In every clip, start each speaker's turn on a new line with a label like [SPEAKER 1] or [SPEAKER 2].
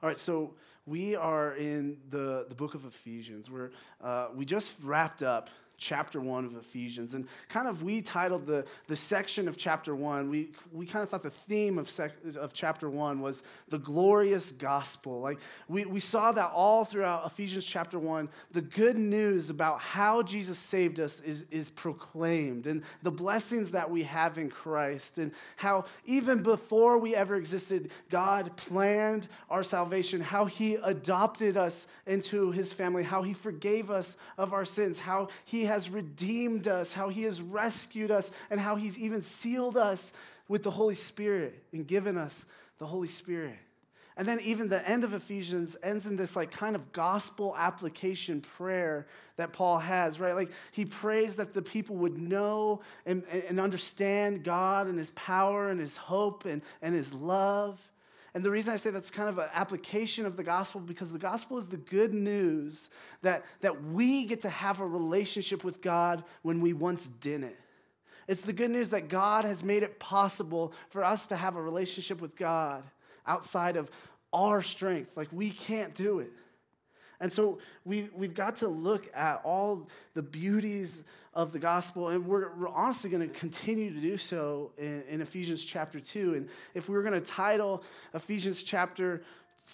[SPEAKER 1] All right, so we are in the, the book of Ephesians. We're, uh, we just wrapped up chapter one of Ephesians. And kind of we titled the, the section of chapter one, we, we kind of thought the theme of, sec, of chapter one was the glorious gospel. Like we, we saw that all throughout Ephesians chapter one, the good news about how Jesus saved us is, is proclaimed and the blessings that we have in Christ and how even before we ever existed, God planned our salvation, how he adopted us into his family, how he forgave us of our sins, how he has redeemed us, how he has rescued us, and how he's even sealed us with the Holy Spirit and given us the Holy Spirit. And then even the end of Ephesians ends in this like kind of gospel application prayer that Paul has, right? Like he prays that the people would know and, and understand God and his power and his hope and, and his love. And the reason I say that's kind of an application of the gospel because the gospel is the good news that, that we get to have a relationship with God when we once didn't. It's the good news that God has made it possible for us to have a relationship with God outside of our strength. Like we can't do it. And so we, we've got to look at all the beauties of the gospel, and we're, we're honestly going to continue to do so in, in Ephesians chapter 2. And if we were going to title Ephesians chapter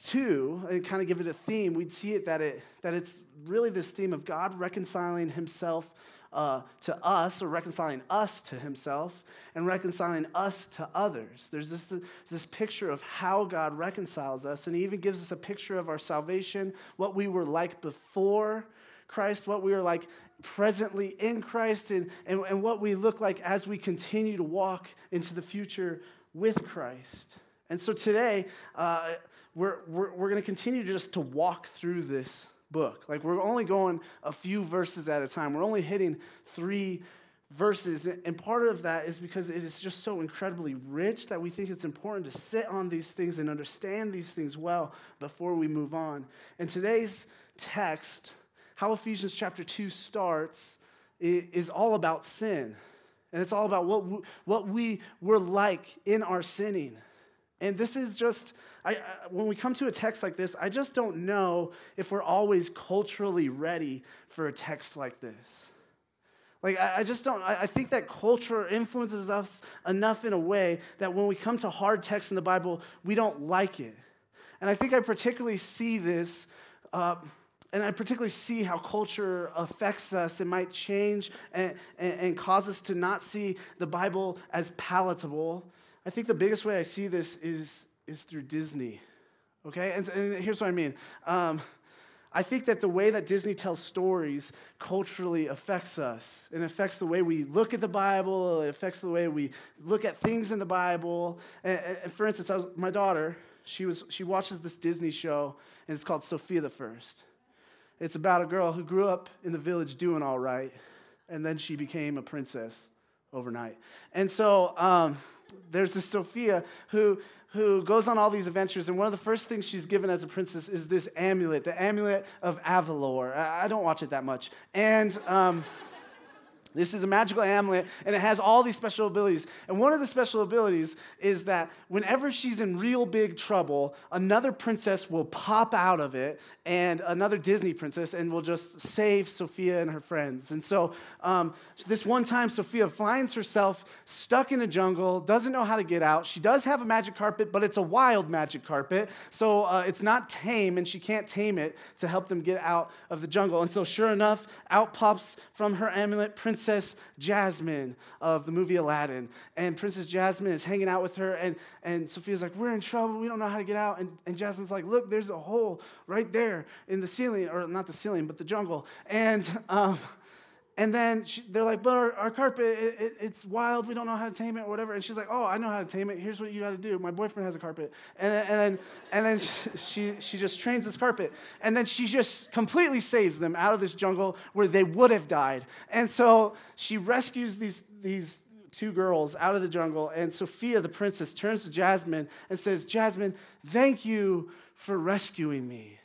[SPEAKER 1] 2 and kind of give it a theme, we'd see it that, it that it's really this theme of God reconciling himself uh, to us, or reconciling us to himself, and reconciling us to others. There's this, this picture of how God reconciles us, and he even gives us a picture of our salvation, what we were like before Christ, what we are like presently in Christ, and, and, and what we look like as we continue to walk into the future with Christ. And so today, uh, we're, we're, we're going to continue just to walk through this book. Like, we're only going a few verses at a time, we're only hitting three verses. And part of that is because it is just so incredibly rich that we think it's important to sit on these things and understand these things well before we move on. And today's text, how Ephesians chapter 2 starts, is all about sin. And it's all about what we, what we were like in our sinning. And this is just, I, when we come to a text like this, I just don't know if we're always culturally ready for a text like this. Like, I, I just don't, I, I think that culture influences us enough in a way that when we come to hard texts in the Bible, we don't like it. And I think I particularly see this. Uh, and I particularly see how culture affects us. It might change and, and, and, cause us to not see the Bible as palatable. I think the biggest way I see this is, is through Disney. Okay? And, and here's what I mean. Um, I think that the way that Disney tells stories culturally affects us. It affects the way we look at the Bible, it affects the way we look at things in the Bible. And, and for instance, was, my daughter, she, was, she watches this Disney show, and it's called Sofia the First. It's about a girl who grew up in the village doing all right, and then she became a princess overnight. And so um, there's this Sofia who, who goes on all these adventures, and one of the first things she's given as a princess is this amulet, the amulet of Avalor. I, I don't watch it that much. And. Um, this is a magical amulet, and it has all these special abilities. And one of the special abilities is that whenever she's in real big trouble, another princess will pop out of it, and another Disney princess, and will just save Sofia and her friends. And so, um, this one time, Sofia finds herself stuck in a jungle, doesn't know how to get out. She does have a magic carpet, but it's a wild magic carpet, so uh, it's not tame, and she can't tame it to help them get out of the jungle. And so, sure enough, out pops from her amulet Princess Princess Jasmine of the movie Aladdin. And Princess Jasmine is hanging out with her, and, and Sofia's like, We're in trouble. We don't know how to get out. And, and Jasmine's like, Look, there's a hole right there in the ceiling, or not the ceiling, but the jungle. And, um, and then she, they're like, but our, our carpet, it, it, it's wild. We don't know how to tame it or whatever. And she's like, oh, I know how to tame it. Here's what you got to do. My boyfriend has a carpet. And, and then, and then she, she just trains this carpet. And then she just completely saves them out of this jungle where they would have died. And so she rescues these, these two girls out of the jungle. And Sofia, the princess, turns to Jasmine and says, Jasmine, thank you for rescuing me.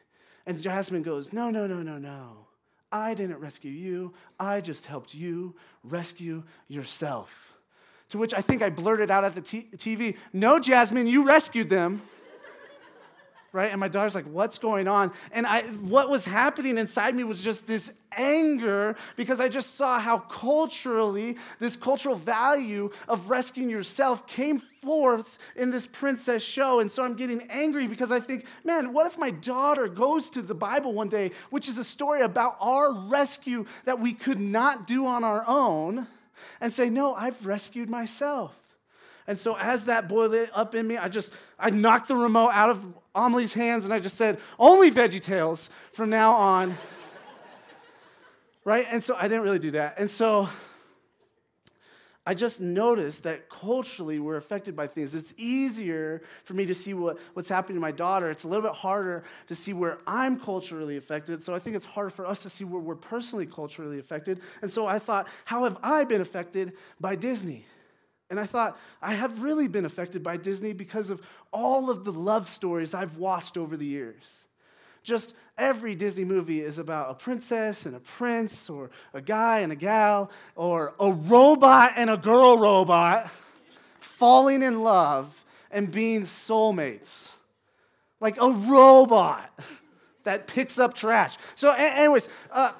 [SPEAKER 1] And Jasmine goes, no, no, no, no, no. I didn't rescue you. I just helped you rescue yourself. To which I think I blurted out at the t- TV, No, Jasmine, you rescued them. Right? And my daughter's like, what's going on? And I, what was happening inside me was just this anger because I just saw how culturally, this cultural value of rescuing yourself came forth in this princess show. And so I'm getting angry because I think, man, what if my daughter goes to the Bible one day, which is a story about our rescue that we could not do on our own, and say, no, I've rescued myself. And so as that boiled up in me, I just I knocked the remote out of Amelie's hands and I just said, only Veggie Tales from now on. right? And so I didn't really do that. And so I just noticed that culturally we're affected by things. It's easier for me to see what, what's happening to my daughter. It's a little bit harder to see where I'm culturally affected. So I think it's harder for us to see where we're personally culturally affected. And so I thought, how have I been affected by Disney? And I thought, I have really been affected by Disney because of all of the love stories I've watched over the years. Just every Disney movie is about a princess and a prince, or a guy and a gal, or a robot and a girl robot falling in love and being soulmates. Like a robot that picks up trash. So, anyways, uh,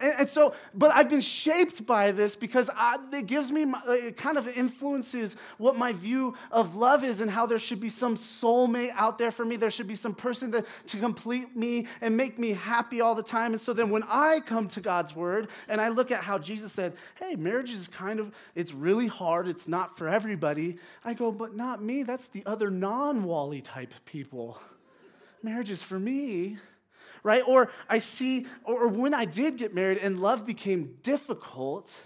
[SPEAKER 1] and, and, so, but I've been shaped by this because I, it gives me, my, it kind of influences what my view of love is and how there should be some soulmate out there for me. There should be some person to complete me and make me happy all the time. And so then when I come to God's word and I look at how Jesus said, hey, marriage is kind of, it's really hard. It's not for everybody. I go, but not me. That's the other non WALL-E type people. Marriage is for me right? Or I see, or when I did get married and love became difficult,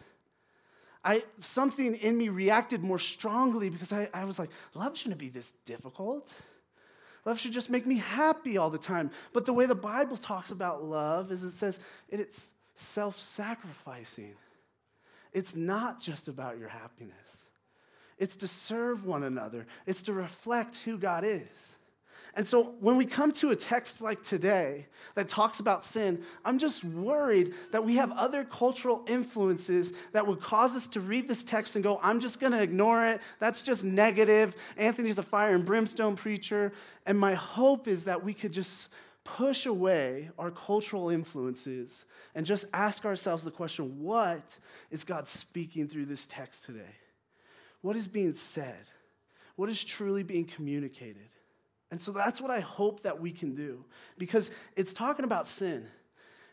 [SPEAKER 1] I, something in me reacted more strongly because I, I was like, love shouldn't be this difficult. Love should just make me happy all the time. But the way the Bible talks about love is it says it's self sacrificing. It's not just about your happiness, it's to serve one another, it's to reflect who God is. And so when we come to a text like today that talks about sin, I'm just worried that we have other cultural influences that would cause us to read this text and go, I'm just going to ignore it. That's just negative. Anthony's a fire and brimstone preacher. And my hope is that we could just push away our cultural influences and just ask ourselves the question what is God speaking through this text today? What is being said? What is truly being communicated? And so that's what I hope that we can do because it's talking about sin.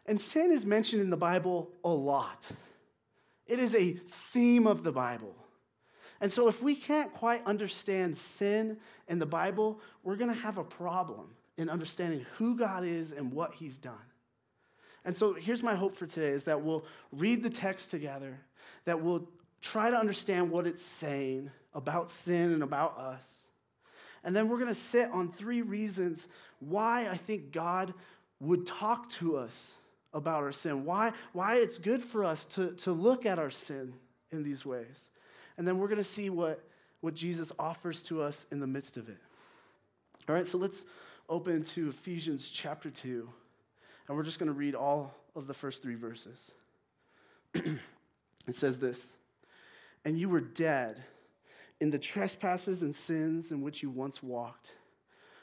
[SPEAKER 1] And sin is mentioned in the Bible a lot. It is a theme of the Bible. And so if we can't quite understand sin in the Bible, we're going to have a problem in understanding who God is and what he's done. And so here's my hope for today is that we'll read the text together, that we'll try to understand what it's saying about sin and about us and then we're going to sit on three reasons why I think God would talk to us about our sin, why, why it's good for us to, to look at our sin in these ways. And then we're going to see what, what Jesus offers to us in the midst of it. All right, so let's open to Ephesians chapter 2, and we're just going to read all of the first three verses. it says this And you were dead in the trespasses and sins in which you once walked,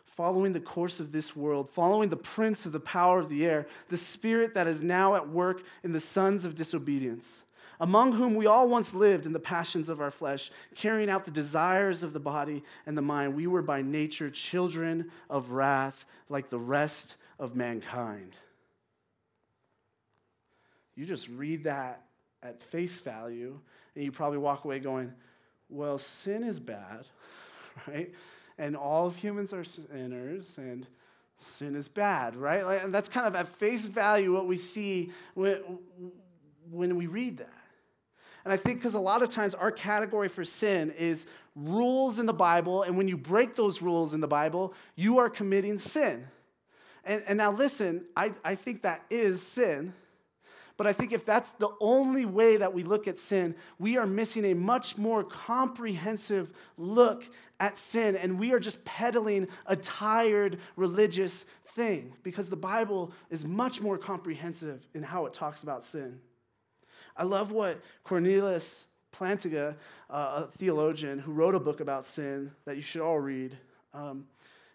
[SPEAKER 1] following the course of this world, following the prince of the power of the air, the spirit that is now at work in the sons of disobedience, among whom we all once lived in the passions of our flesh, carrying out the desires of the body and the mind. We were by nature children of wrath, like the rest of mankind. You just read that at face value, and you probably walk away going, well, sin is bad, right? And all of humans are sinners, and sin is bad, right? And that's kind of at face value what we see when, when we read that. And I think because a lot of times our category for sin is rules in the Bible, and when you break those rules in the Bible, you are committing sin. And, and now listen, I, I think that is sin. But I think if that's the only way that we look at sin, we are missing a much more comprehensive look at sin. And we are just peddling a tired religious thing because the Bible is much more comprehensive in how it talks about sin. I love what Cornelius Plantinga, uh, a theologian who wrote a book about sin that you should all read. Um,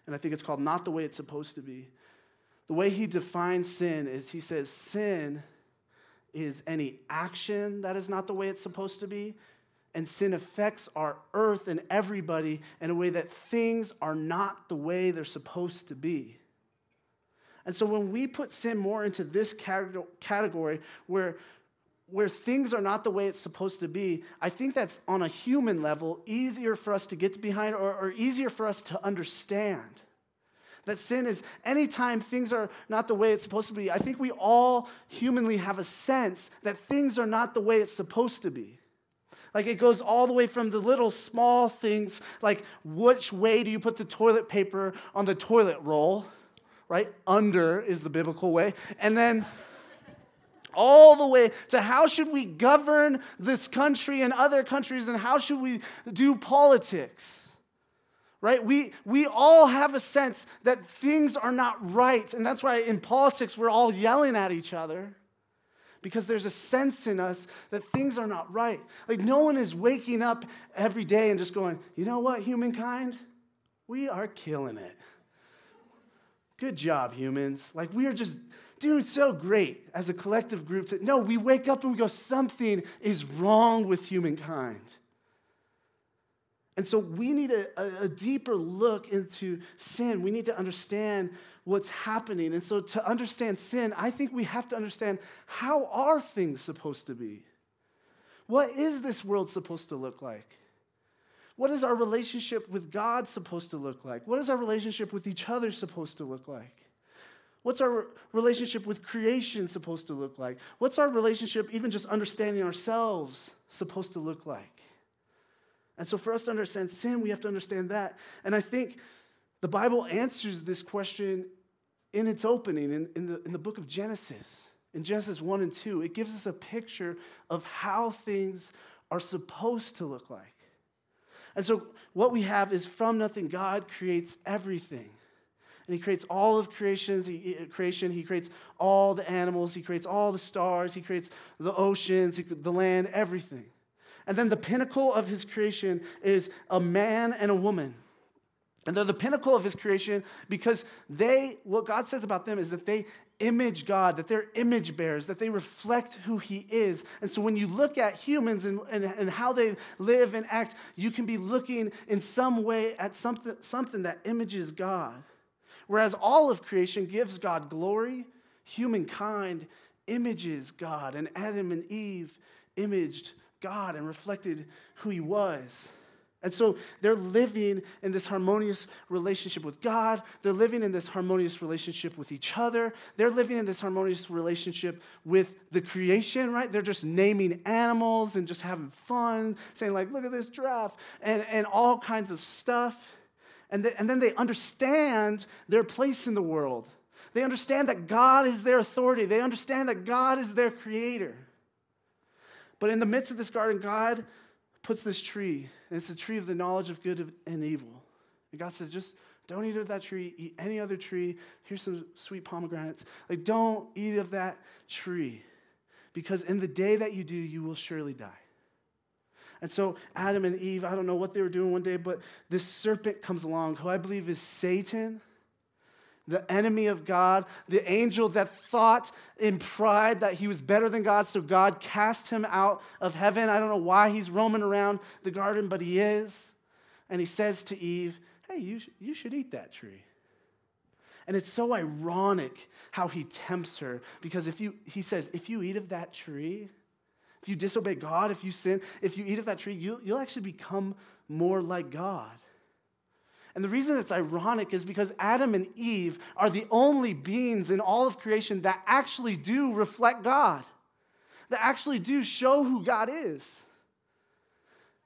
[SPEAKER 1] and I think it's called Not the Way It's Supposed to Be. The way he defines sin is he says, Sin is any action that is not the way it's supposed to be, and sin affects our earth and everybody in a way that things are not the way they're supposed to be. And so when we put sin more into this category where, where things are not the way it's supposed to be, I think that's on a human level easier for us to get behind or, or easier for us to understand. That sin is anytime things are not the way it's supposed to be, I think we all humanly have a sense that things are not the way it's supposed to be. Like it goes all the way from the little small things, like which way do you put the toilet paper on the toilet roll, right? Under is the biblical way. And then all the way to how should we govern this country and other countries and how should we do politics right we, we all have a sense that things are not right and that's why in politics we're all yelling at each other because there's a sense in us that things are not right. Like, no one is waking up every day and just going, you know what, humankind? We are killing it. Good job, humans. Like, we are just doing so great as a collective group. To, no, we wake up and we go, something is wrong with humankind. And so we need a, a, deeper look into sin. We need to understand what's happening. And so to understand sin, I think we have to understand how are things supposed to be? What is this world supposed to look like? What is our relationship with God supposed to look like? What is our relationship with each other supposed to look like? What's our relationship with creation supposed to look like? What's our relationship, even just understanding ourselves, supposed to look like? And so, for us to understand sin, we have to understand that. And I think the Bible answers this question in its opening in, in, the, in the book of Genesis. In Genesis 1 and 2, it gives us a picture of how things are supposed to look like. And so, what we have is from nothing, God creates everything. And He creates all of creations, he, creation. He creates all the animals. He creates all the stars. He creates the oceans, the land, everything. And then the pinnacle of His creation is a man and a woman. And they're the pinnacle of his creation because they, what God says about them is that they image God, that they're image bearers, that they reflect who he is. And so when you look at humans and, and, and how they live and act, you can be looking in some way at something, something that images God. Whereas all of creation gives God glory, humankind images God, and Adam and Eve imaged God and reflected who he was. And so they're living in this harmonious relationship with God. They're living in this harmonious relationship with each other. They're living in this harmonious relationship with the creation, right? They're just naming animals and just having fun, saying, like, look at this giraffe, and, and all kinds of stuff. And, and then they understand their place in the world. They understand that God is their authority. They understand that God is their creator. But in the midst of this garden, God puts this tree, and it's the tree of the knowledge of good and evil. And God says, just don't eat of that tree, eat any other tree. Here's some sweet pomegranates. Like, don't eat of that tree, because in the day that you do, you will surely die. And so, Adam and Eve, I don't know what they were doing one day, but this serpent comes along, who I believe is Satan the enemy of God, the angel that thought in pride that he was better than God, so God cast him out of heaven. I don't know why he's roaming around the garden, but he is. And he says to Eve, Hey, you, you should eat that tree. And it's so ironic how he tempts her because if you, he says, if you eat of that tree, if you disobey God, if you sin, if you eat of that tree, you, you'll actually become more like God. And the reason it's ironic is because Adam and Eve are the only beings in all of creation that actually do reflect God, that actually do show who God is.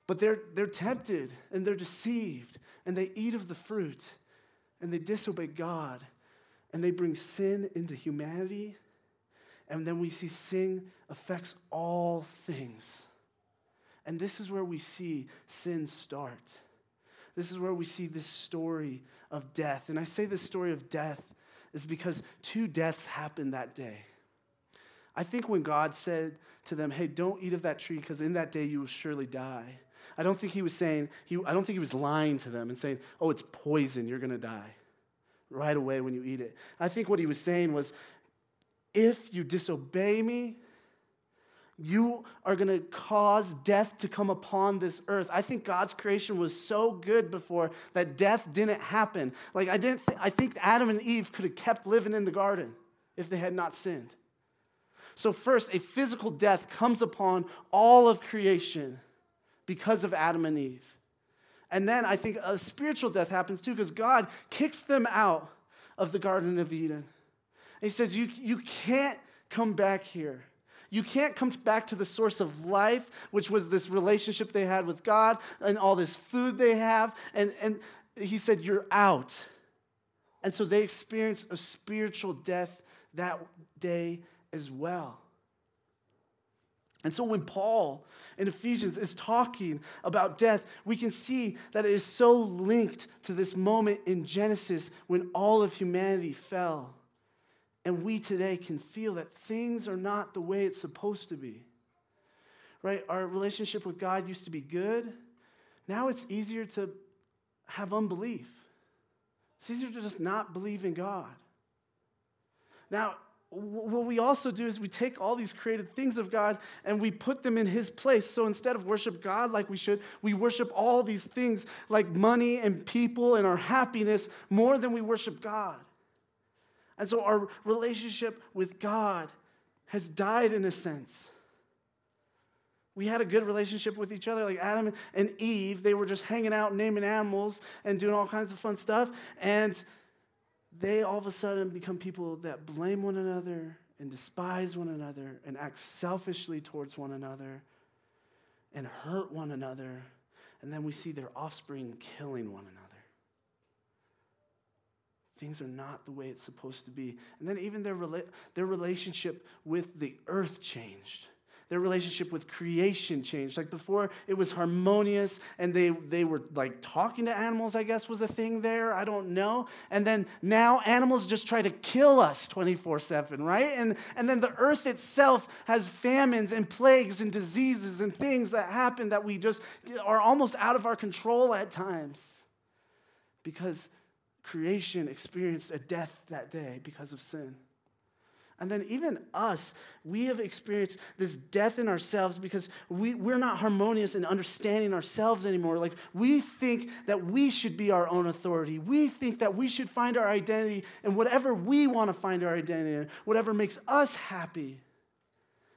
[SPEAKER 1] But they're, they're tempted and they're deceived and they eat of the fruit and they disobey God and they bring sin into humanity. And then we see sin affects all things. And this is where we see sin start. This is where we see this story of death. And I say this story of death is because two deaths happened that day. I think when God said to them, hey, don't eat of that tree because in that day you will surely die. I don't think he was saying, he, I don't think he was lying to them and saying, oh, it's poison, you're going to die. right away when you eat it. I think what he was saying was if you disobey me, you are going to cause death to come upon this earth. I think God's creation was so good before that death didn't happen. Like I didn't th- I think Adam and Eve could have kept living in the garden if they had not sinned. So first, a physical death comes upon all of creation because of Adam and Eve. And then I think a spiritual death happens too because God kicks them out of the Garden of Eden. And he says, you, you can't come back here. You can't come back to the source of life, which was this relationship they had with God and all this food they have. And, and he said, You're out. And so they experienced a spiritual death that day as well. And so when Paul in Ephesians is talking about death, we can see that it is so linked to this moment in Genesis when all of humanity fell. And we today can feel that things are not the way it's supposed to be. Right? Our relationship with God used to be good. Now it's easier to have unbelief. It's easier to just not believe in God. Now, what we also do is we take all these created things of God and we put them in His place. So instead of worship God like we should, we worship all these things like money and people and our happiness more than we worship God. And so our relationship with God has died in a sense. We had a good relationship with each other, like Adam and Eve. They were just hanging out, naming animals, and doing all kinds of fun stuff. And they all of a sudden become people that blame one another and despise one another and act selfishly towards one another and hurt one another. And then we see their offspring killing one another. Things are not the way it's supposed to be. And then even their, rela- their relationship with the earth changed their relationship with creation changed. Like before, it was harmonious and they, they were like talking to animals, I guess was a thing there. I don't know. And then now animals just try to kill us 24 7, right? And, and then the earth itself has famines and plagues and diseases and things that happen that we just are almost out of our control at times because creation experienced a death that day because of sin. And then, even us, we have experienced this death in ourselves because we, we're not harmonious in understanding ourselves anymore. Like, we think that we should be our own authority. We think that we should find our identity in whatever we want to find our identity in, whatever makes us happy,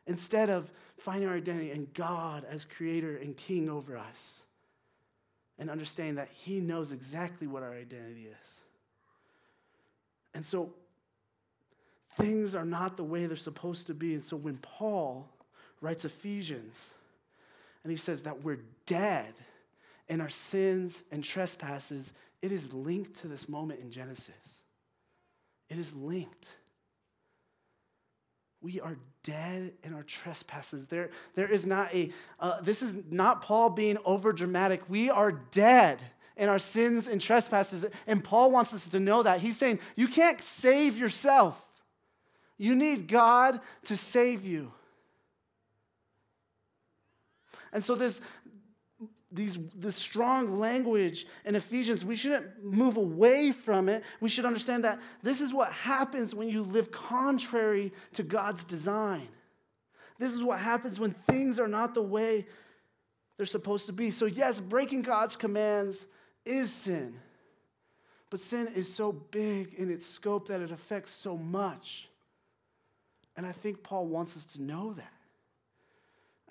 [SPEAKER 1] instead of finding our identity in God as creator and king over us and understanding that He knows exactly what our identity is. And so, things are not the way they're supposed to be. And so when Paul writes Ephesians and he says that we're dead in our sins and trespasses, it is linked to this moment in Genesis. It is linked. We are dead in our trespasses. There, there is not a, uh, this is not Paul being over dramatic. We are dead in our sins and trespasses. And Paul wants us to know that. He's saying, you can't save yourself. You need God to save you. And so this these this strong language in Ephesians, we shouldn't move away from it. We should understand that this is what happens when you live contrary to God's design. This is what happens when things are not the way they're supposed to be. So yes, breaking God's commands is sin. But sin is so big in its scope that it affects so much. And I think Paul wants us to know that.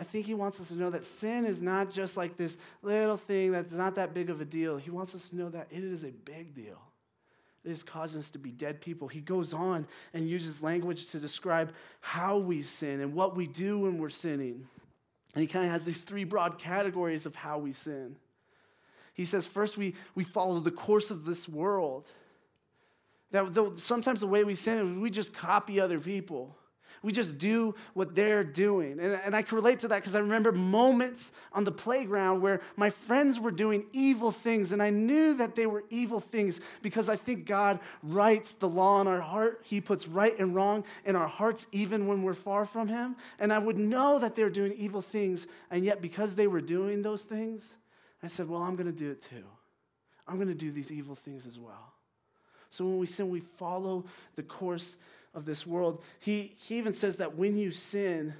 [SPEAKER 1] I think he wants us to know that sin is not just like this little thing that's not that big of a deal. He wants us to know that it is a big deal. It is causing us to be dead people. He goes on and uses language to describe how we sin and what we do when we're sinning. And he kind of has these three broad categories of how we sin. He says, first, we, we follow the course of this world. That though sometimes the way we sin is we just copy other people. We just do what they're doing. And, and I can relate to that because I remember moments on the playground where my friends were doing evil things, and I knew that they were evil things because I think God writes the law in our heart. He puts right and wrong in our hearts, even when we're far from Him. And I would know that they were doing evil things, and yet because they were doing those things, I said, Well, I'm going to do it too. I'm going to do these evil things as well. So when we sin, we follow the course of this world. He, he even says that when you sin,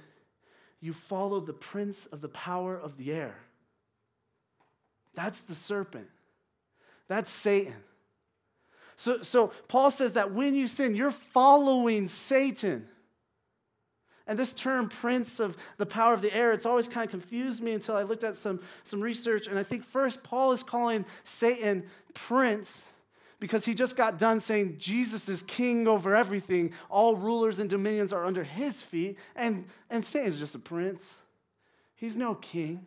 [SPEAKER 1] you follow the prince of the power of the air. That's the serpent. That's Satan. So, so Paul says that when you sin, you're following Satan. And this term, prince of the power of the air, it's always kind of confused me until I looked at some, some research. And I think first, Paul is calling Satan prince because he just got done saying Jesus is king over everything. All rulers and dominions are under his feet. And, and Satan's just a prince, he's no king.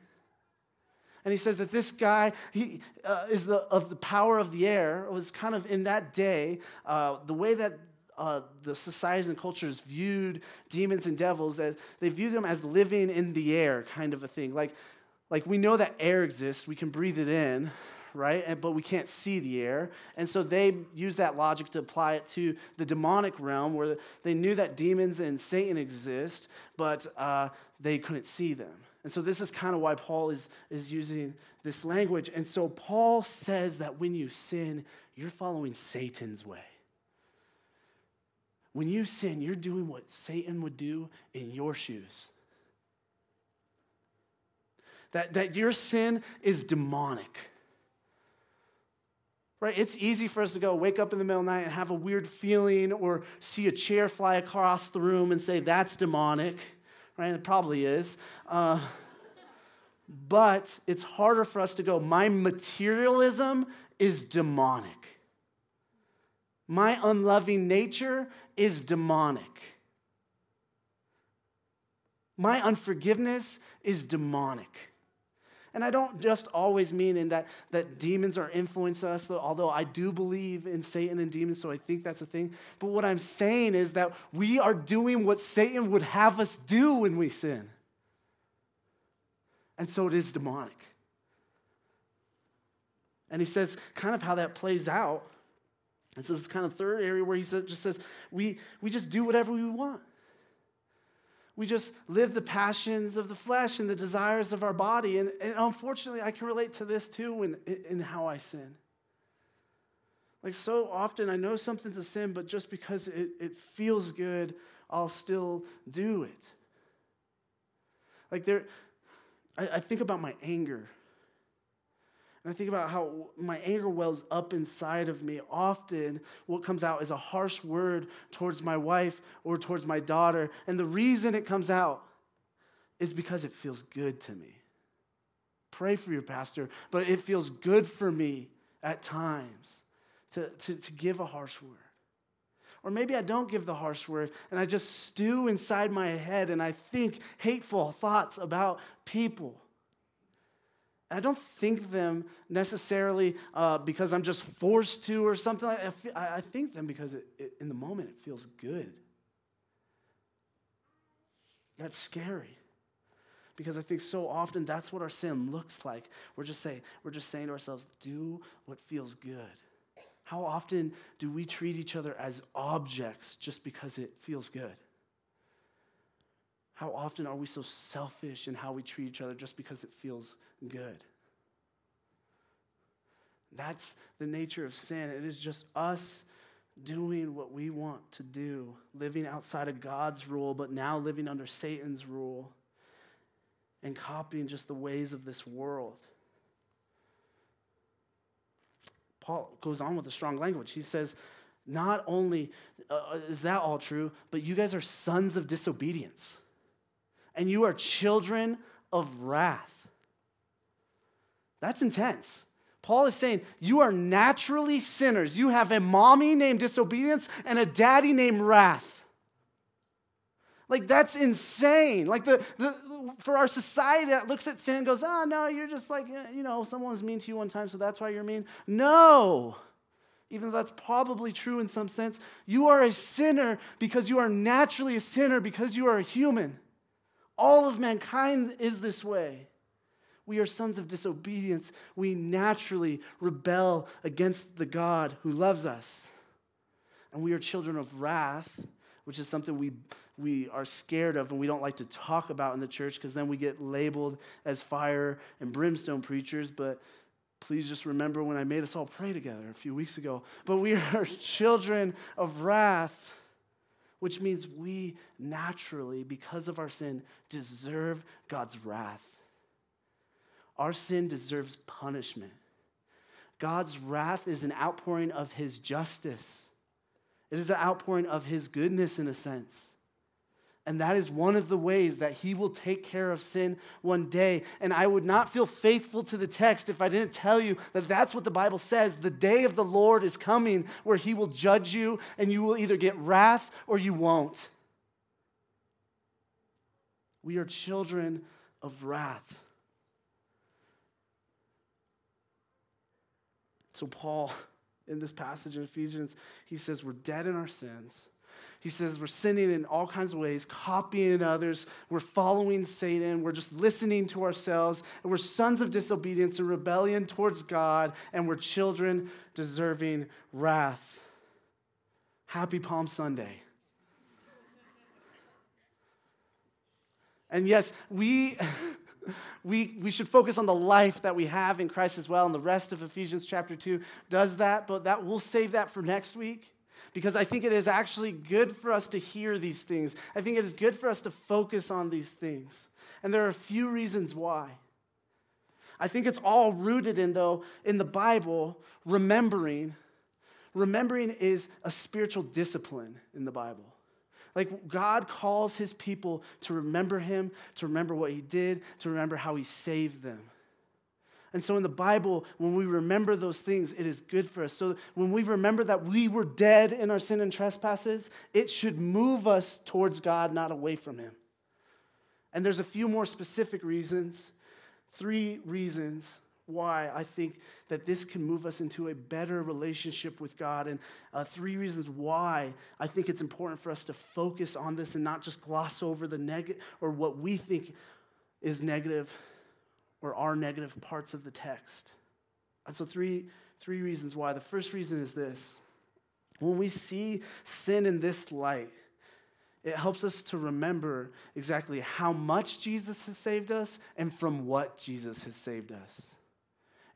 [SPEAKER 1] And he says that this guy he, uh, is the, of the power of the air. It was kind of in that day, uh, the way that uh, the societies and cultures viewed demons and devils as they viewed them as living in the air, kind of a thing. Like, like we know that air exists, we can breathe it in, right? And, but we can't see the air. And so they use that logic to apply it to the demonic realm where they knew that demons and Satan exist, but uh, they couldn't see them. And so this is kind of why Paul is, is using this language. And so Paul says that when you sin, you're following Satan's way. When you sin, you're doing what Satan would do in your shoes. That, that your sin is demonic. Right? It's easy for us to go wake up in the middle of the night and have a weird feeling or see a chair fly across the room and say, that's demonic. Right? It probably is. Uh, but it's harder for us to go, my materialism is demonic. My unloving nature is demonic. My unforgiveness is demonic. And I don't just always mean in that, that demons are influencing us, although I do believe in Satan and demons, so I think that's a thing. But what I'm saying is that we are doing what Satan would have us do when we sin. And so it is demonic. And he says kind of how that plays out this is kind of third area where he just says, we, we just do whatever we want. We just live the passions of the flesh and the desires of our body. And, and unfortunately, I can relate to this too in, in how I sin. Like so often, I know something's a sin, but just because it, it feels good, I'll still do it. Like there, I, I think about my anger. And I think about how my anger wells up inside of me. Often, what comes out is a harsh word towards my wife or towards my daughter. And the reason it comes out is because it feels good to me. Pray for your pastor, but it feels good for me at times to, to, to give a harsh word. Or maybe I don't give the harsh word and I just stew inside my head and I think hateful thoughts about people. I don't think them necessarily uh, because I'm just forced to or something. I, I think them because it, it, in the moment it feels good. That's scary because I think so often that's what our sin looks like. We're just saying, we're just saying to ourselves, do what feels good. How often do we treat each other as objects just because it feels good? How often are we so selfish in how we treat each other just because it feels good? That's the nature of sin. It is just us doing what we want to do, living outside of God's rule, but now living under Satan's rule and copying just the ways of this world. Paul goes on with a strong language. He says, Not only uh, is that all true, but you guys are sons of disobedience and you are children of wrath. That's intense. Paul is saying, You are naturally sinners. You have a mommy named disobedience and a daddy named wrath. Like, that's insane. Like, the, the, for our society that looks at sin and goes, Oh, no, you're just like, eh, you know, someone was mean to you one time, so that's why you're mean. No. Even though that's probably true in some sense, you are a sinner because you are naturally a sinner because you are a human. All of mankind is this way. We are sons of disobedience. We naturally rebel against the God who loves us. And we are children of wrath, which is something we, we are scared of and we don't like to talk about in the church because then we get labeled as fire and brimstone preachers. But please just remember when I made us all pray together a few weeks ago. But we are children of wrath, which means we naturally, because of our sin, deserve God's wrath. Our sin deserves punishment. God's wrath is an outpouring of his justice. It is an outpouring of his goodness in a sense. And that is one of the ways that he will take care of sin one day. And I would not feel faithful to the text if I didn't tell you that that's what the Bible says. The day of the Lord is coming where he will judge you, and you will either get wrath or you won't. We are children of wrath. So, Paul, in this passage in Ephesians, he says, We're dead in our sins. He says we're sinning in all kinds of ways, copying others, we're following Satan, we're just listening to ourselves, and we're sons of disobedience and rebellion towards God, and we're children deserving wrath. Happy Palm Sunday. And yes, we. we, we should focus on the life that we have in Christ as well. And the rest of Ephesians chapter 2 does that, but that we'll save that for next week because I think it is actually good for us to hear these things. I think it is good for us to focus on these things. And there are a few reasons why. I think it's all rooted in, though, in the Bible, remembering. Remembering is a spiritual discipline in the Bible. Like God calls his people to remember him, to remember what he did, to remember how he saved them. And so in the Bible, when we remember those things, it is good for us. So when we remember that we were dead in our sin and trespasses, it should move us towards God, not away from him. And there's a few more specific reasons, three reasons why I think that this can move us into a better relationship with God, and uh, three reasons why I think it's important for us to focus on this and not just gloss over the negative or what we think is negative or are negative parts of the text. And so, three, three reasons why. The first reason is this when we see sin in this light, it helps us to remember exactly how much Jesus has saved us and from what Jesus has saved us.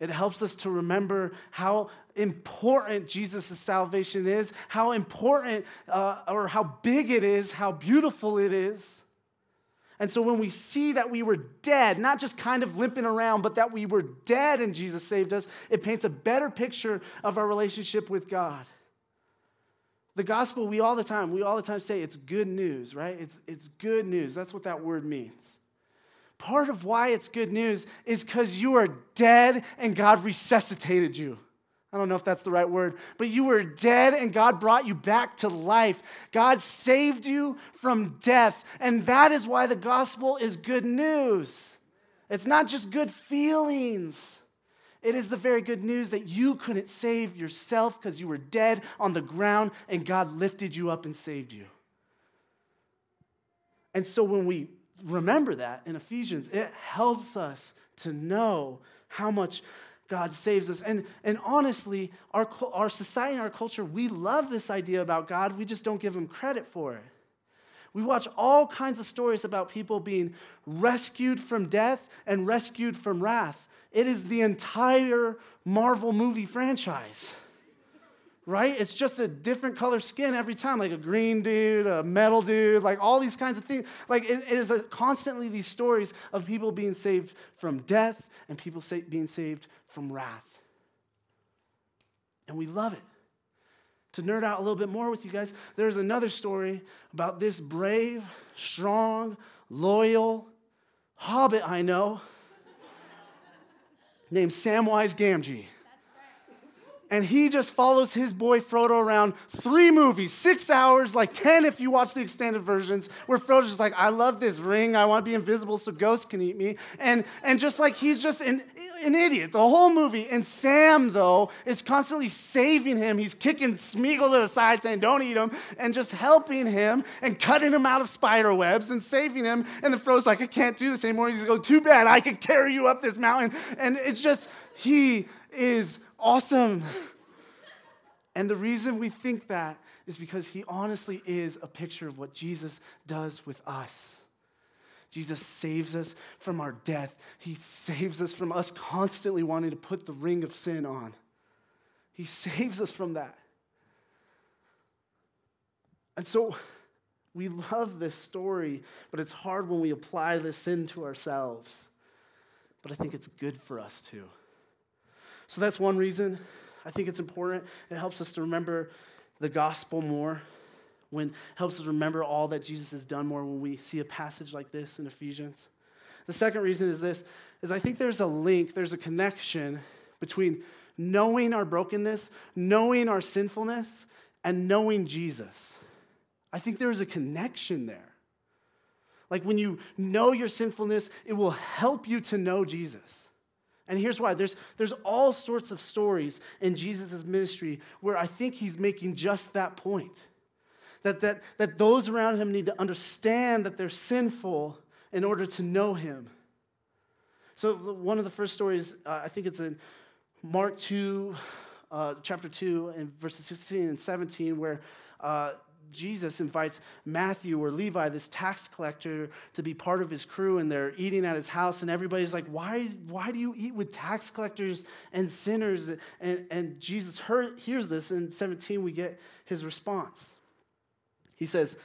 [SPEAKER 1] It helps us to remember how important Jesus' salvation is, how important uh, or how big it is, how beautiful it is. And so when we see that we were dead, not just kind of limping around, but that we were dead and Jesus saved us, it paints a better picture of our relationship with God. The gospel, we all the time, we all the time say it's good news, right? It's, it's good news. That's what that word means. Part of why it's good news is because you are dead and God resuscitated you. I don't know if that's the right word, but you were dead and God brought you back to life. God saved you from death. And that is why the gospel is good news. It's not just good feelings. It is the very good news that you couldn't save yourself because you were dead on the ground and God lifted you up and saved you. And so when we remember that in Ephesians, it helps us to know how much God saves us. And, and honestly, our, our society and our culture, we love this idea about God. We just don't give him credit for it. We watch all kinds of stories about people being rescued from death and rescued from wrath. It is the entire Marvel movie franchise right? It's just a different color skin every time, like a green dude, a metal dude, like all these kinds of things. Like it, it is a, constantly these stories of people being saved from death and people sa- being saved from wrath. And we love it. To nerd out a little bit more with you guys, there's another story about this brave, strong, loyal hobbit I know named Samwise Gamgee and he just follows his boy Frodo around three movies, six hours, like 10 if you watch the extended versions, where Frodo's just like, I love this ring. I want to be invisible so ghosts can eat me. And, and just like he's just an, an idiot the whole movie. And Sam, though, is constantly saving him. He's kicking Smeagol to the side saying, Don't eat him, and just helping him and cutting him out of spider webs and saving him. And the Frodo's like, I can't do this anymore. He's like, oh, Too bad. I can carry you up this mountain. And it's just, he is awesome. And the reason we think that is because he honestly is a picture of what Jesus does with us. Jesus saves us from our death. He saves us from us constantly wanting to put the ring of sin on. He saves us from that. And so we love this story, but it's hard when we apply this sin to ourselves. But I think it's good for us too. So that's one reason I think it's important. It helps us to remember the gospel more when helps us remember all that Jesus has done more when we see a passage like this in Ephesians. The second reason is this is I think there's a link, there's a connection between knowing our brokenness, knowing our sinfulness, and knowing Jesus. I think there's a connection there. Like when you know your sinfulness, it will help you to know Jesus. And here's why there's, there's all sorts of stories in Jesus' ministry where I think he's making just that point that, that, that those around him need to understand that they're sinful in order to know him. So, one of the first stories, uh, I think it's in Mark 2, uh, chapter 2, and verses 16 and 17, where uh, Jesus invites Matthew or Levi, this tax collector, to be part of his crew, and they're eating at his house, and everybody's like, Why, why do you eat with tax collectors and sinners? And, and Jesus heard, hears this, and 17, we get his response. He says,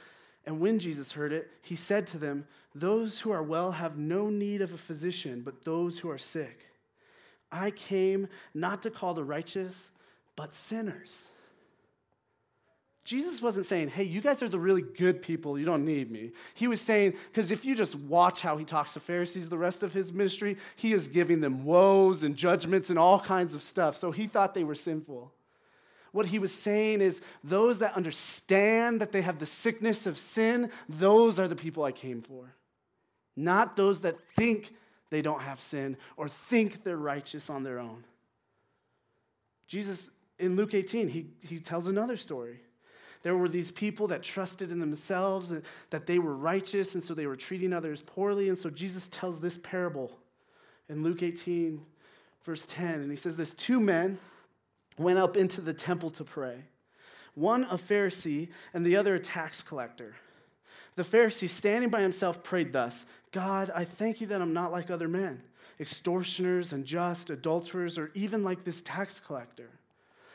[SPEAKER 1] And when Jesus heard it, he said to them, Those who are well have no need of a physician, but those who are sick. I came not to call the righteous, but sinners. Jesus wasn't saying, hey, you guys are the really good people, you don't need me. He was saying, because if you just watch how he talks to Pharisees the rest of his ministry, he is giving them woes and judgments and all kinds of stuff. So he thought they were sinful. What he was saying is, those that understand that they have the sickness of sin, those are the people I came for. Not those that think they don't have sin or think they're righteous on their own. Jesus, in Luke 18, he, he tells another story. There were these people that trusted in themselves that they were righteous, and so they were treating others poorly. And so Jesus tells this parable in Luke 18, verse 10. And he says this two men went up into the temple to pray. One a Pharisee and the other a tax collector. The Pharisee, standing by himself, prayed thus God, I thank you that I'm not like other men, extortioners, unjust, adulterers, or even like this tax collector.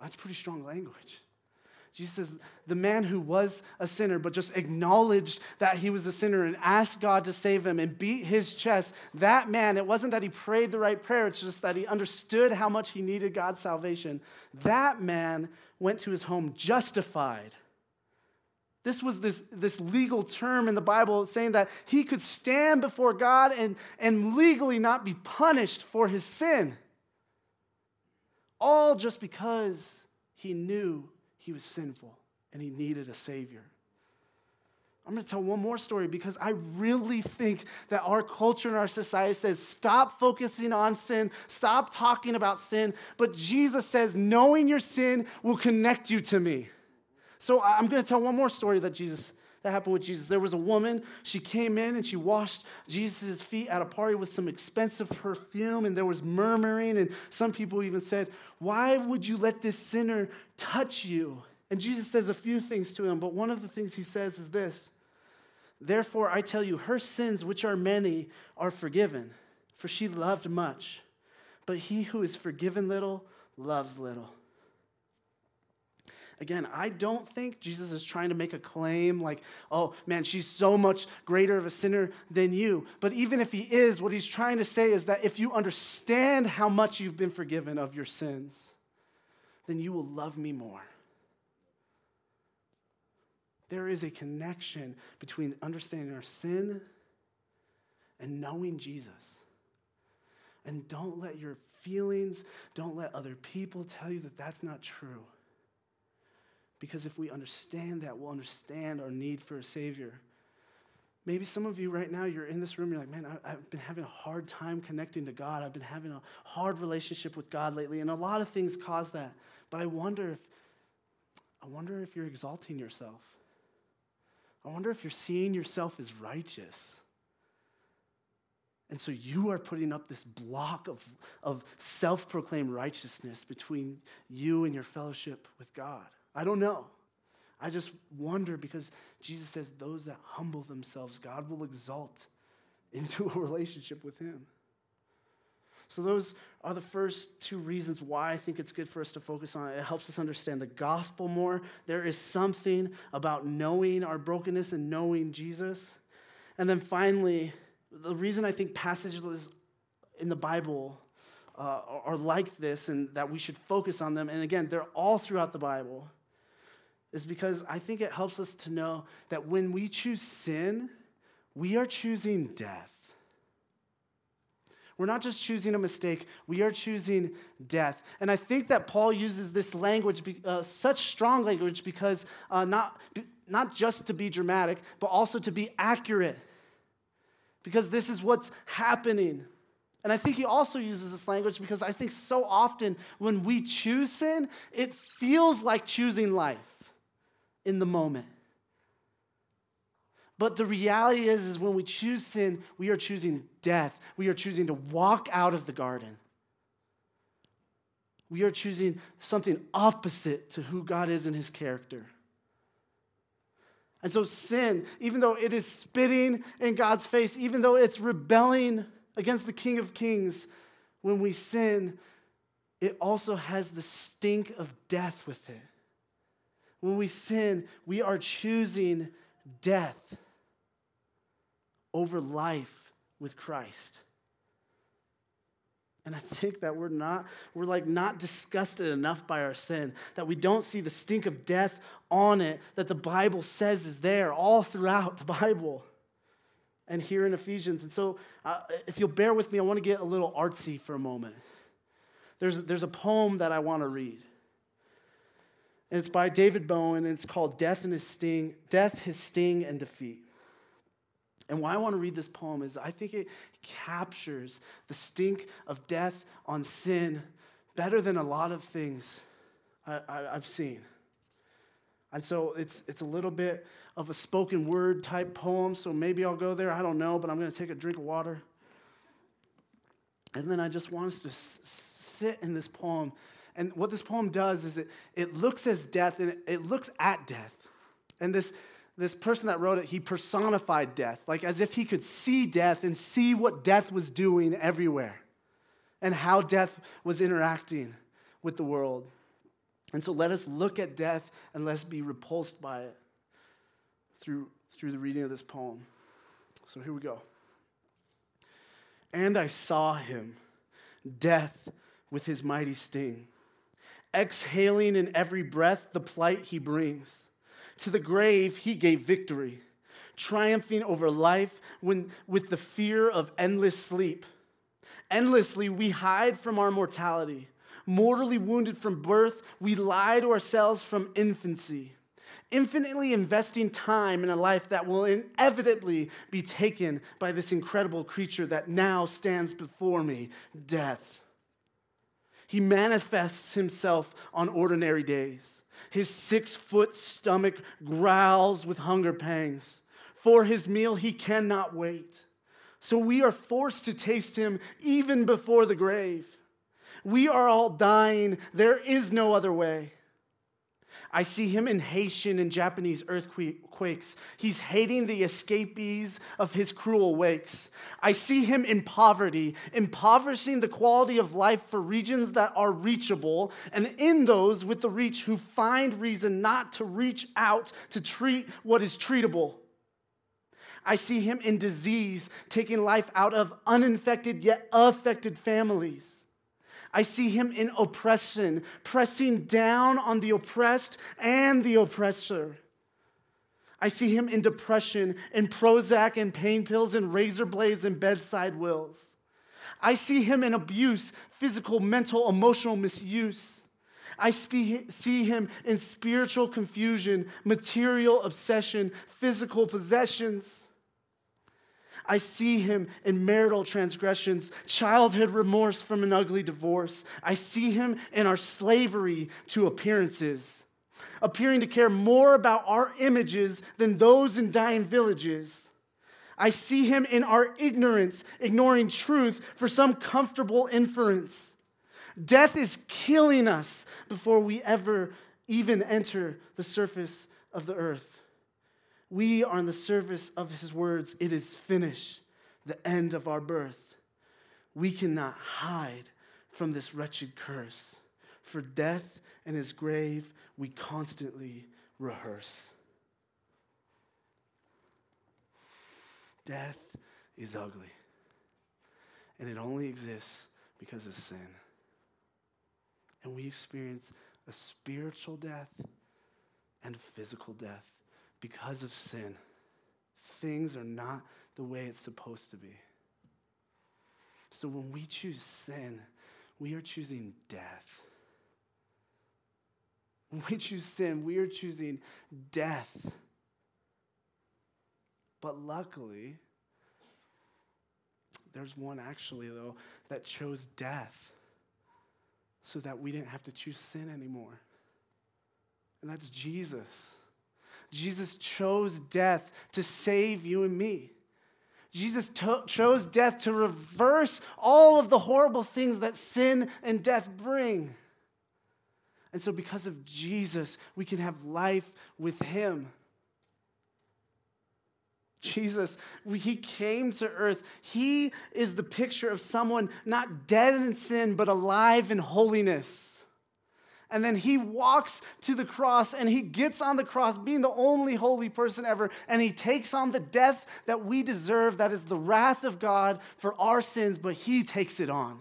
[SPEAKER 1] That's pretty strong language. Jesus says, the man who was a sinner, but just acknowledged that he was a sinner and asked God to save him and beat his chest, that man, it wasn't that he prayed the right prayer, it's just that he understood how much he needed God's salvation. That man went to his home justified. This was this, this legal term in the Bible saying that he could stand before God and, and legally not be punished for his sin. All just because he knew he was sinful and he needed a Savior. I'm going to tell one more story because I really think that our culture and our society says stop focusing on sin, stop talking about sin. But Jesus says knowing your sin will connect you to me. So I'm going to tell one more story that Jesus that happened with Jesus. There was a woman, she came in and she washed Jesus' feet at a party with some expensive perfume, and there was murmuring, and some people even said, Why would you let this sinner touch you? And Jesus says a few things to him, but one of the things he says is this Therefore, I tell you, her sins, which are many, are forgiven, for she loved much. But he who is forgiven little loves little. Again, I don't think Jesus is trying to make a claim like, oh man, she's so much greater of a sinner than you. But even if he is, what he's trying to say is that if you understand how much you've been forgiven of your sins, then you will love me more. There is a connection between understanding our sin and knowing Jesus. And don't let your feelings, don't let other people tell you that that's not true. Because if we understand that, we'll understand our need for a Savior. Maybe some of you right now, you're in this room, you're like, man, I, have been having a hard time connecting to God. I've been having a hard relationship with God lately, and a lot of things cause that. But I wonder if I wonder if you're exalting yourself. I wonder if you're seeing yourself as righteous. And so you are putting up this block of, of self proclaimed righteousness between you and your fellowship with God. I don't know. I just wonder because Jesus says, those that humble themselves, God will exalt into a relationship with Him. So, those are the first two reasons why I think it's good for us to focus on it. It helps us understand the gospel more. There is something about knowing our brokenness and knowing Jesus. And then finally, the reason I think passages in the Bible uh, are like this and that we should focus on them, and again, they're all throughout the Bible, is because I think it helps us to know that when we choose sin, we are choosing death. We're not just choosing a mistake, we are choosing death. And I think that Paul uses this language, uh, such strong language, because uh, not, not just to be dramatic, but also to be accurate. Because this is what's happening. And I think he also uses this language because I think so often when we choose sin, it feels like choosing life in the moment. But the reality is, is when we choose sin, we are choosing death. We are choosing to walk out of the garden. We are choosing something opposite to who God is in his character. And so, sin, even though it is spitting in God's face, even though it's rebelling against the King of Kings, when we sin, it also has the stink of death with it. When we sin, we are choosing death over life with Christ. And I think that we're not, we're like not disgusted enough by our sin, that we don't see the stink of death on it that the Bible says is there all throughout the Bible and here in Ephesians. And so, uh, if you'll bear with me, I want to get a little artsy for a moment. There's, there's a poem that I want to read. And it's by David Bowen, and it's called Death and His Sting, Death, His Sting, and Defeat. And why I want to read this poem is I think it captures the stink of death on sin better than a lot of things I, have seen. And so it's, it's a little bit of a spoken word type poem, so maybe I'll go there. I don't know, but I'm going to take a drink of water. And then I just want us to s- sit in this poem. And what this poem does is it, it looks as death and it, it looks at death. And this, this person that wrote it, he personified death, like as if he could see death and see what death was doing everywhere and how death was interacting with the world. And so let us look at death and let's be repulsed by it through, through the reading of this poem. So here we go. And I saw him, death with his mighty sting, exhaling in every breath the plight he brings. To the grave, he gave victory, triumphing over life when, with the fear of endless sleep. Endlessly, we hide from our mortality. Mortally wounded from birth, we lie to ourselves from infancy. Infinitely investing time in a life that will inevitably be taken by this incredible creature that now stands before me death. He manifests himself on ordinary days his six foot stomach growls with hunger pangs. For his meal, he cannot wait. So we are forced to taste him even before the grave. We are all dying. There is no other way. I see him in Haitian and Japanese earthquakes. He's hating the escapees of his cruel wakes. I see him in poverty, impoverishing the quality of life for regions that are reachable, and in those with the reach who find reason not to reach out to treat what is treatable. I see him in disease, taking life out of uninfected yet affected families. I see him in oppression, pressing down on the oppressed and the oppressor. I see him in depression, in Prozac and pain pills and razor blades and bedside wills. I see him in abuse, physical, mental, emotional misuse. I see him in spiritual confusion, material obsession, physical possessions. I see him in marital transgressions, childhood remorse from an ugly divorce. I see him in our slavery to appearances, appearing to care more about our images than those in dying villages. I see him in our ignorance, ignoring truth for some comfortable inference. Death is killing us before we ever even enter the surface of the earth. We are in the service of his words. It is finished, the end of our birth. We cannot hide from this wretched curse. For death and his grave, we constantly rehearse. Death is ugly, and it only exists because of sin. And we experience a spiritual death and physical death because of sin. Things are not the way it's supposed to be. So when we choose sin, we are choosing death. When we choose sin, we are choosing death. But luckily, there's one actually, though, that chose death so that we didn't have to choose sin anymore. And that's Jesus. Jesus chose death to save you and me. Jesus to- chose death to reverse all of the horrible things that sin and death bring. And so, because of Jesus, we can have life with Him. Jesus, he came to earth. He is the picture of someone not dead in sin, but alive in holiness. And then he walks to the cross and he gets on the cross, being the only holy person ever, and he takes on the death that we deserve, that is the wrath of God for our sins, but he takes it on.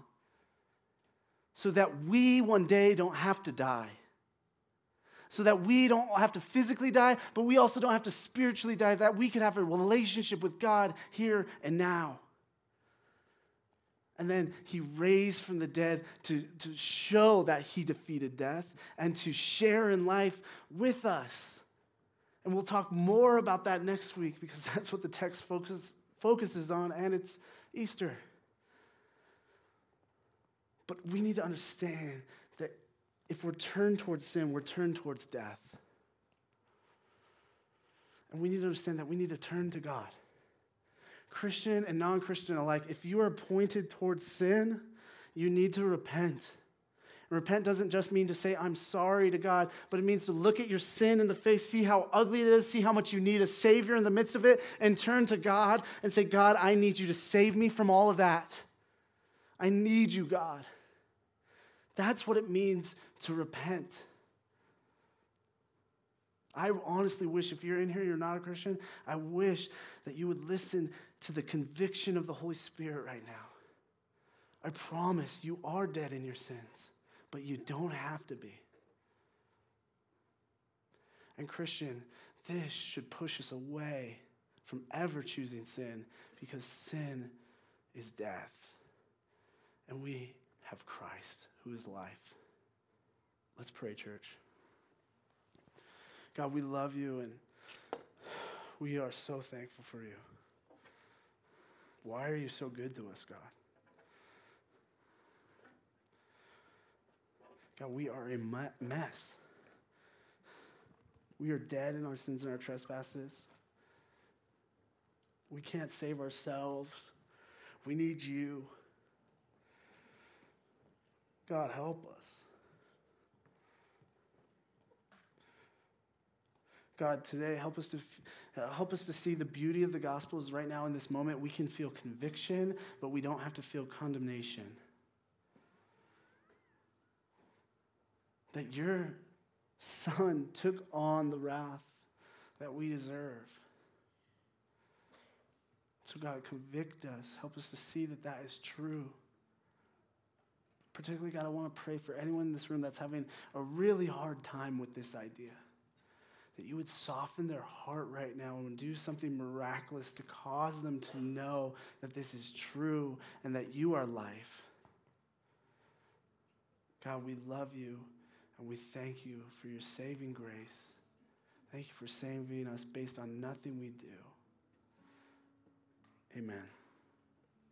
[SPEAKER 1] So that we one day don't have to die. So that we don't have to physically die, but we also don't have to spiritually die, that we could have a relationship with God here and now. And then he raised from the dead to, to show that he defeated death and to share in life with us. And we'll talk more about that next week because that's what the text focus, focuses on, and it's Easter. But we need to understand that if we're turned towards sin, we're turned towards death. And we need to understand that we need to turn to God. Christian and non Christian alike, if you are pointed towards sin, you need to repent. And repent doesn't just mean to say, I'm sorry to God, but it means to look at your sin in the face, see how ugly it is, see how much you need a Savior in the midst of it, and turn to God and say, God, I need you to save me from all of that. I need you, God. That's what it means to repent. I honestly wish, if you're in here, you're not a Christian, I wish that you would listen to the conviction of the Holy Spirit right now. I promise you are dead in your sins, but you don't have to be. And, Christian, this should push us away from ever choosing sin because sin is death. And we have Christ, who is life. Let's pray, church. God, we love you and we are so thankful for you. Why are you so good to us, God? God, we are a mess. We are dead in our sins and our trespasses. We can't save ourselves. We need you. God, help us. God, today help us to uh, help us to see the beauty of the gospel is right now in this moment we can feel conviction, but we don't have to feel condemnation. That your son took on the wrath that we deserve. So, God, convict us. Help us to see that that is true. Particularly, God, I want to pray for anyone in this room that's having a really hard time with this idea that you would soften their heart right now and do something miraculous to cause them to know that this is true and that you are life. God, we love you and we thank you for your saving grace. Thank you for saving us based on nothing we do. Amen.